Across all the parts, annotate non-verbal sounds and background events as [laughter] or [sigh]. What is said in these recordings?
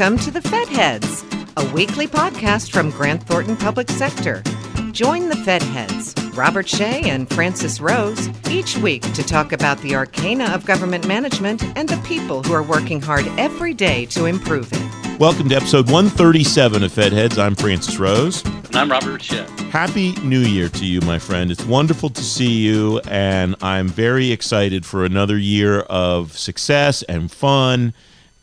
Welcome to the Fed Heads, a weekly podcast from Grant Thornton Public Sector. Join the Fed Heads, Robert Shea and Francis Rose, each week to talk about the arcana of government management and the people who are working hard every day to improve it. Welcome to episode 137 of Fed Heads. I'm Francis Rose. And I'm Robert Shea. Happy New Year to you, my friend. It's wonderful to see you, and I'm very excited for another year of success and fun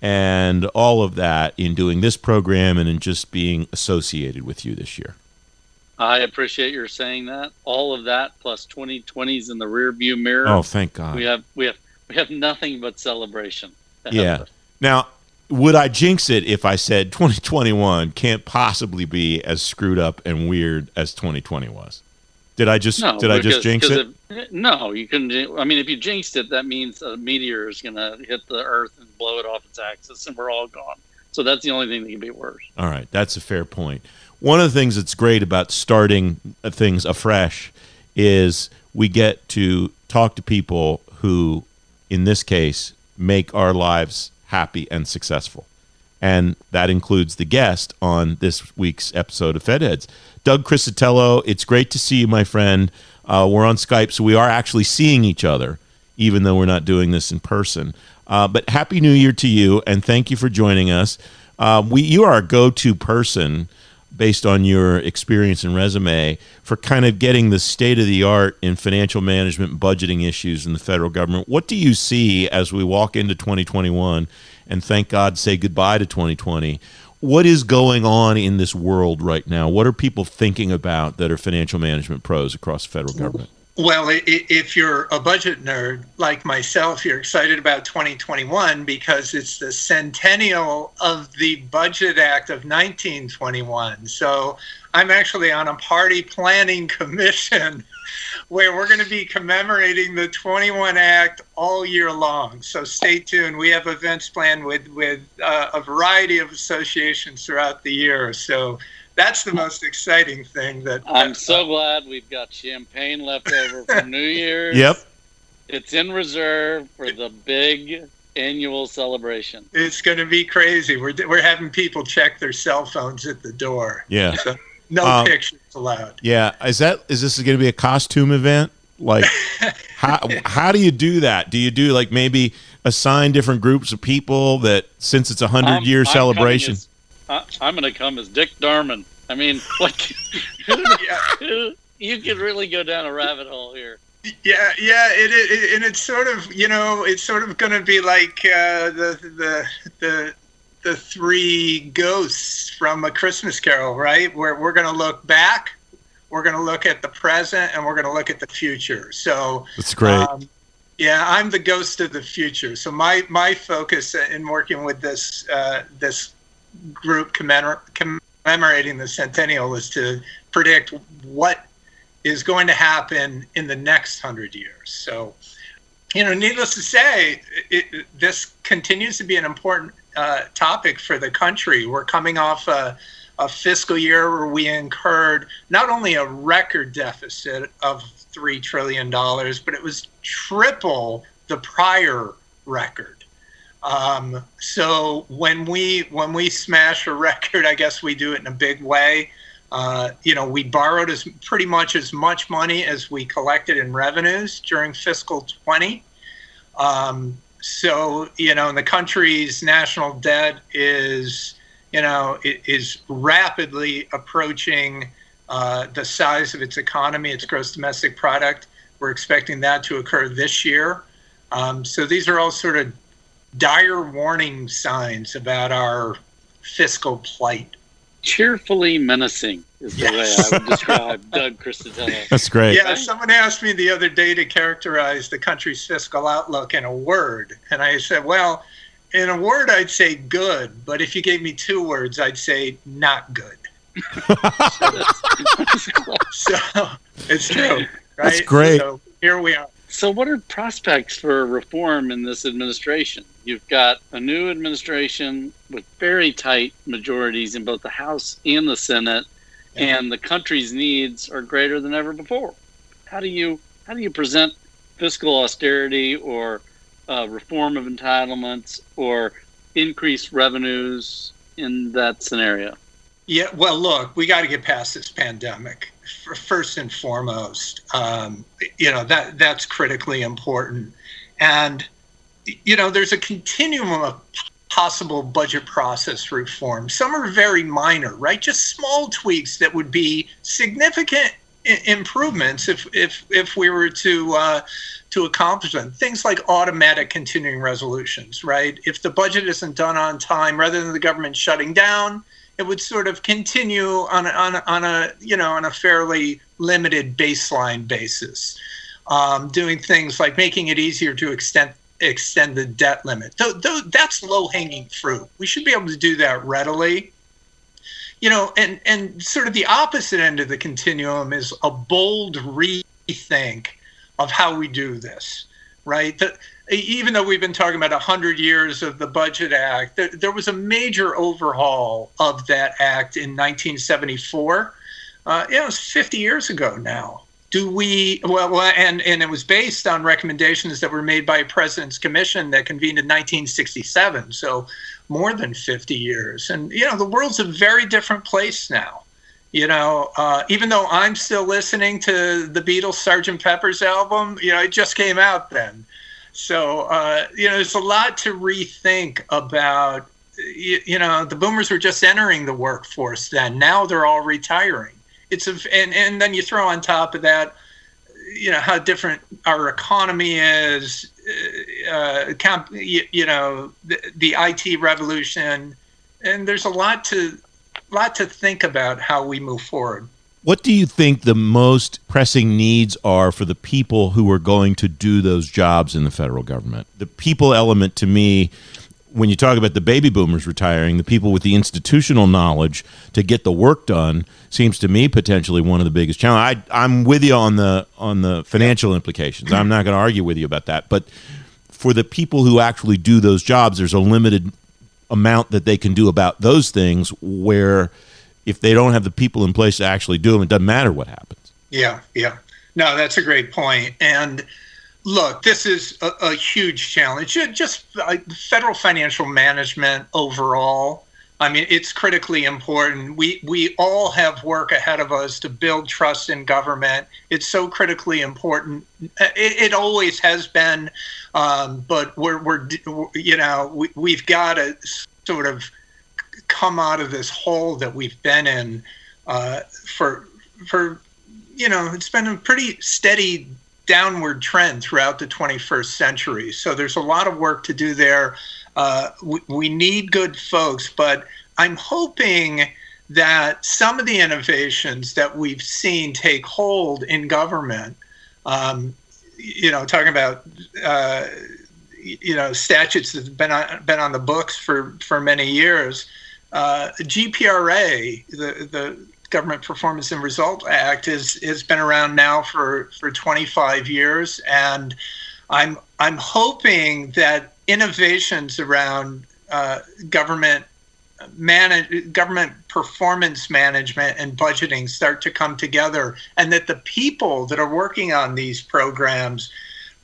and all of that in doing this program and in just being associated with you this year. I appreciate your saying that. All of that plus 2020s in the rear view mirror. Oh, thank God. We have we have we have nothing but celebration. Yeah. Now, would I jinx it if I said 2021 can't possibly be as screwed up and weird as 2020 was? Did I just no, did I just jinx it? No, you couldn't. I mean, if you jinxed it, that means a meteor is going to hit the Earth and blow it off its axis, and we're all gone. So that's the only thing that can be worse. All right, that's a fair point. One of the things that's great about starting things afresh is we get to talk to people who, in this case, make our lives happy and successful. And that includes the guest on this week's episode of Fedheads. Doug Criscitello, it's great to see you, my friend. Uh, we're on Skype, so we are actually seeing each other, even though we're not doing this in person. Uh, but Happy New Year to you, and thank you for joining us. Uh, we, you are a go to person based on your experience and resume for kind of getting the state of the art in financial management budgeting issues in the federal government. What do you see as we walk into 2021 and thank God say goodbye to 2020? What is going on in this world right now? What are people thinking about that are financial management pros across the federal government? Well, if you're a budget nerd like myself, you're excited about 2021 because it's the centennial of the Budget Act of 1921. So I'm actually on a party planning [laughs] commission where we're going to be commemorating the 21 Act all year long. So stay tuned. We have events planned with, with uh, a variety of associations throughout the year. So that's the most exciting thing. That I'm so glad we've got champagne left over from [laughs] New Year's. Yep, it's in reserve for the big annual celebration. It's going to be crazy. We're we're having people check their cell phones at the door. Yeah. So no um, pictures allowed. Yeah. Is that is this going to be a costume event? Like, [laughs] how how do you do that? Do you do like maybe assign different groups of people that since it's a hundred year celebration? As, I, am going to come as Dick Darman. I mean, [laughs] like, you could really go down a rabbit hole here. Yeah, yeah, it, it, and it's sort of you know it's sort of going to be like uh, the the the the three ghosts from a Christmas Carol, right? Where we're going to look back, we're going to look at the present, and we're going to look at the future. So that's great. Um, yeah, I'm the ghost of the future. So my my focus in working with this uh, this group commemorating the centennial is to predict what is going to happen in the next hundred years. So, you know, needless to say, it, it, this continues to be an important uh, topic for the country. We're coming off a, a fiscal year where we incurred not only a record deficit of $3 trillion, but it was triple the prior record. Um, so when we when we smash a record, I guess we do it in a big way. Uh, you know, we borrowed as pretty much as much money as we collected in revenues during fiscal 20. Um, so you know, the country's national debt is you know is rapidly approaching uh, the size of its economy, its gross domestic product. We're expecting that to occur this year. Um, so these are all sort of dire warning signs about our fiscal plight. Cheerfully menacing is yes. the way I would describe Doug Criscitello. [laughs] That's great. Yeah, someone asked me the other day to characterize the country's fiscal outlook in a word. And I said, well, in a word, I'd say good. But if you gave me two words, I'd say not good. [laughs] so, so, it's true. Right? That's great. So here we are. So, what are prospects for reform in this administration? You've got a new administration with very tight majorities in both the House and the Senate, yeah. and the country's needs are greater than ever before. How do you how do you present fiscal austerity or uh, reform of entitlements or increased revenues in that scenario? Yeah, well, look, we got to get past this pandemic first and foremost. Um, you know that that's critically important, and you know there's a continuum of possible budget process reform. Some are very minor, right? Just small tweaks that would be significant improvements if if if we were to uh, to accomplish them. Things like automatic continuing resolutions, right? If the budget isn't done on time, rather than the government shutting down, it would sort of continue on a, on a, on a you know on a fairly limited baseline basis. Um, doing things like making it easier to extend extend the debt limit. Th- th- that's low hanging fruit. We should be able to do that readily. You know, and and sort of the opposite end of the continuum is a bold rethink of how we do this, right? The, even though we've been talking about 100 years of the Budget Act, there, there was a major overhaul of that act in 1974. Uh, it was 50 years ago now. Do we, well, and, and it was based on recommendations that were made by a President's Commission that convened in 1967. So more than 50 years. And, you know, the world's a very different place now. You know, uh, even though I'm still listening to the Beatles' Sgt. Pepper's album, you know, it just came out then. So, uh, you know, there's a lot to rethink about. You, you, know, the boomers were just entering the workforce then. Now they're all retiring. It's a, and, and then you throw on top of that, you know, how different our economy is, uh, uh comp, you, you, know, the, the IT revolution. And there's a lot to, lot to think about how we move forward. What do you think the most pressing needs are for the people who are going to do those jobs in the federal government? The people element to me, when you talk about the baby boomers retiring, the people with the institutional knowledge to get the work done seems to me potentially one of the biggest challenges. I, I'm with you on the on the financial implications. I'm not going to argue with you about that, but for the people who actually do those jobs, there's a limited amount that they can do about those things where if they don't have the people in place to actually do them it doesn't matter what happens. Yeah yeah. No that's a great point. And look this is a, a huge challenge. Just uh, federal financial management overall I mean, it's critically important. We we all have work ahead of us to build trust in government. It's so critically important. It, it always has been, um, but we're we're you know we we've got to sort of come out of this hole that we've been in uh, for for you know it's been a pretty steady downward trend throughout the 21st century. So there's a lot of work to do there. Uh, we, we need good folks, but I'm hoping that some of the innovations that we've seen take hold in government, um, you know, talking about uh, you know statutes that have been on, been on the books for for many years. Uh, GPRA, the the Government Performance and Result Act, has has been around now for for 25 years, and I'm I'm hoping that innovations around uh, government manage government performance management and budgeting start to come together and that the people that are working on these programs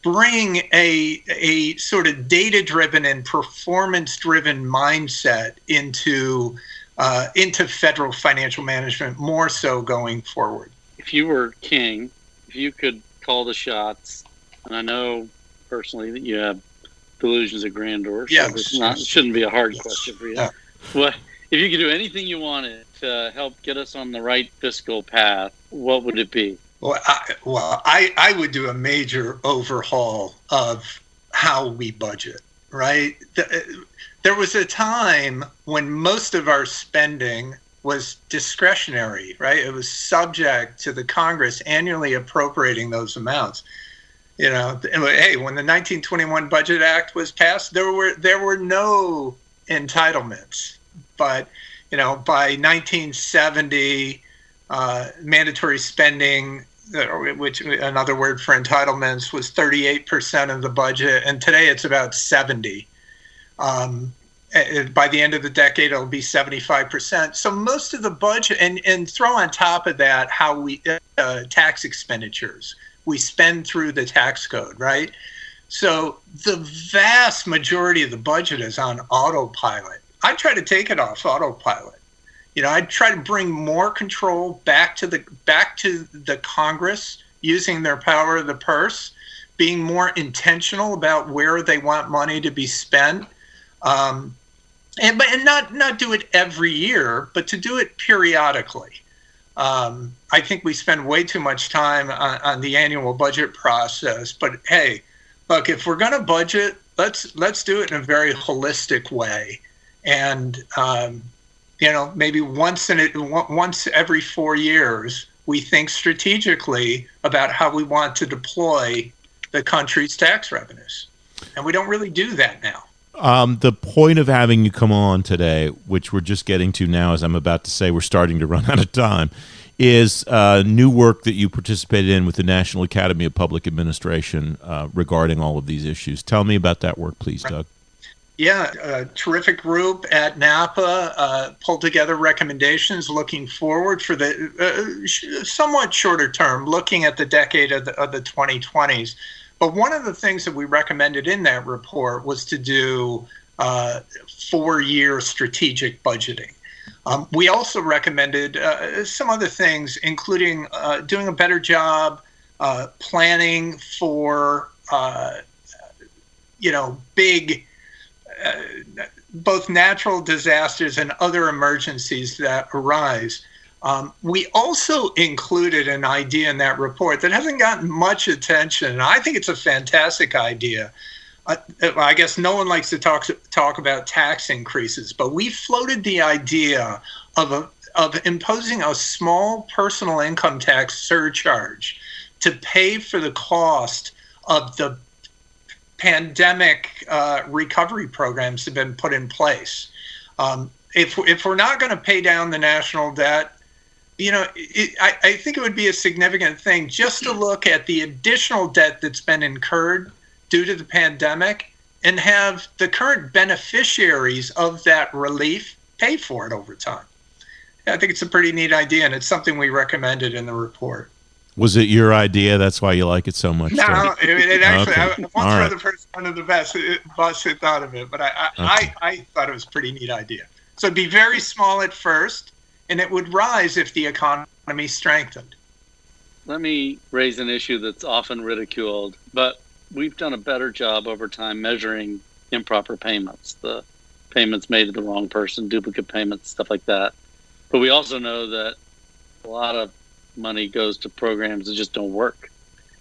bring a a sort of data driven and performance driven mindset into uh, into federal financial management more so going forward. If you were king, if you could call the shots, and I know personally that you have delusions of grandeur, so yes, it's not yes. shouldn't be a hard yes. question for you. Yeah. What if you could do anything you wanted to help get us on the right fiscal path? What would it be? Well, I, well, I, I would do a major overhaul of how we budget, right? Uh, there was a time when most of our spending was discretionary, right? It was subject to the Congress annually appropriating those amounts. You know, hey, when the 1921 Budget Act was passed, there were there were no entitlements, but you know, by 1970, uh, mandatory spending which another word for entitlements was 38% of the budget and today it's about 70 um, by the end of the decade it'll be 75% so most of the budget and, and throw on top of that how we uh, tax expenditures we spend through the tax code right so the vast majority of the budget is on autopilot I try to take it off autopilot. You know, I try to bring more control back to the back to the Congress using their power of the purse, being more intentional about where they want money to be spent. Um, and but and not not do it every year, but to do it periodically. Um, I think we spend way too much time on, on the annual budget process. But hey, look, if we're going to budget, let's let's do it in a very holistic way, and um, you know maybe once in it once every four years we think strategically about how we want to deploy the country's tax revenues, and we don't really do that now. Um, the point of having you come on today, which we're just getting to now, as I'm about to say, we're starting to [laughs] run out of time, is uh, new work that you participated in with the National Academy of Public Administration uh, regarding all of these issues. Tell me about that work, please, Doug. Yeah, a terrific group at NAPA uh, pulled together recommendations looking forward for the uh, somewhat shorter term, looking at the decade of the, of the 2020s. But one of the things that we recommended in that report was to do uh, four year strategic budgeting. Um, we also recommended uh, some other things, including uh, doing a better job uh, planning for, uh, you know, big, uh, both natural disasters and other emergencies that arise. Um, we also included an idea in that report that hasn't gotten much attention, I think it's a fantastic idea. Uh, I guess no one likes to talk talk about tax increases, but we floated the idea of a, of imposing a small personal income tax surcharge to pay for the cost of the pandemic uh, recovery programs that have been put in place. Um, if if we're not going to pay down the national debt, you know, it, I, I think it would be a significant thing just to look at the additional debt that's been incurred due to the pandemic and have the current beneficiaries of that relief pay for it over time. I think it's a pretty neat idea, and it's something we recommended in the report. Was it your idea? That's why you like it so much. No, I mean, it actually, okay. I once All right. the person under the best uh, bus had thought of it, but I, I, okay. I, I thought it was a pretty neat idea. So it'd be very small at first, and it would rise if the economy strengthened. Let me raise an issue that's often ridiculed, but we've done a better job over time measuring improper payments, the payments made to the wrong person, duplicate payments, stuff like that. But we also know that a lot of money goes to programs that just don't work.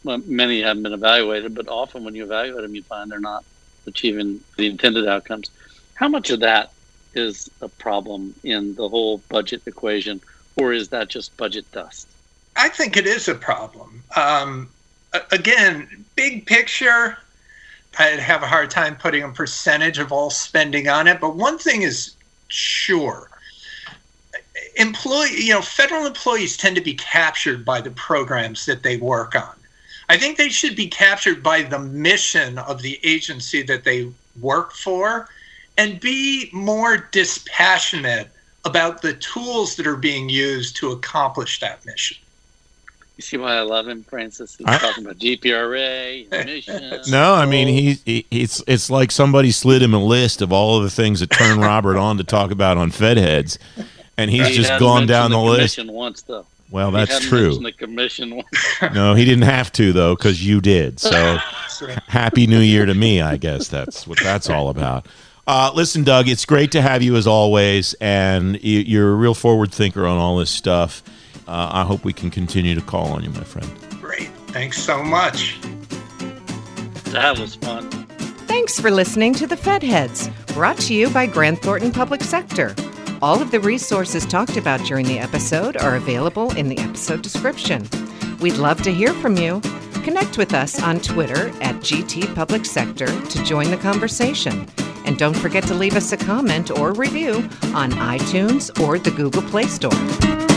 Many haven't been evaluated, but often when you evaluate them, you find they're not achieving the intended outcomes. How much of that is a problem in the whole budget equation, or is that just budget dust? I think it is a problem. Um, again, big picture, I'd have a hard time putting a percentage of all spending on it. But one thing is sure employee you know federal employees tend to be captured by the programs that they work on i think they should be captured by the mission of the agency that they work for and be more dispassionate about the tools that are being used to accomplish that mission. You see why I love him, Francis? He's I, talking about GPRA, [laughs] emissions. No, I mean he, he, it's it's like somebody slid him a list of all of the things that turn [laughs] Robert on to talk about on Fed heads, and he's he just gone down the, the list. Once though. Well, that's true. The commission. [laughs] no, he didn't have to though, because you did. So, happy New Year to me. I guess that's what that's all about. Uh, listen, Doug, it's great to have you as always, and you're a real forward thinker on all this stuff. Uh, I hope we can continue to call on you, my friend. Great. Thanks so much. That was fun. Thanks for listening to the Fed Heads, brought to you by Grant Thornton Public Sector. All of the resources talked about during the episode are available in the episode description. We'd love to hear from you. Connect with us on Twitter at GT Public Sector to join the conversation. And don't forget to leave us a comment or review on iTunes or the Google Play Store.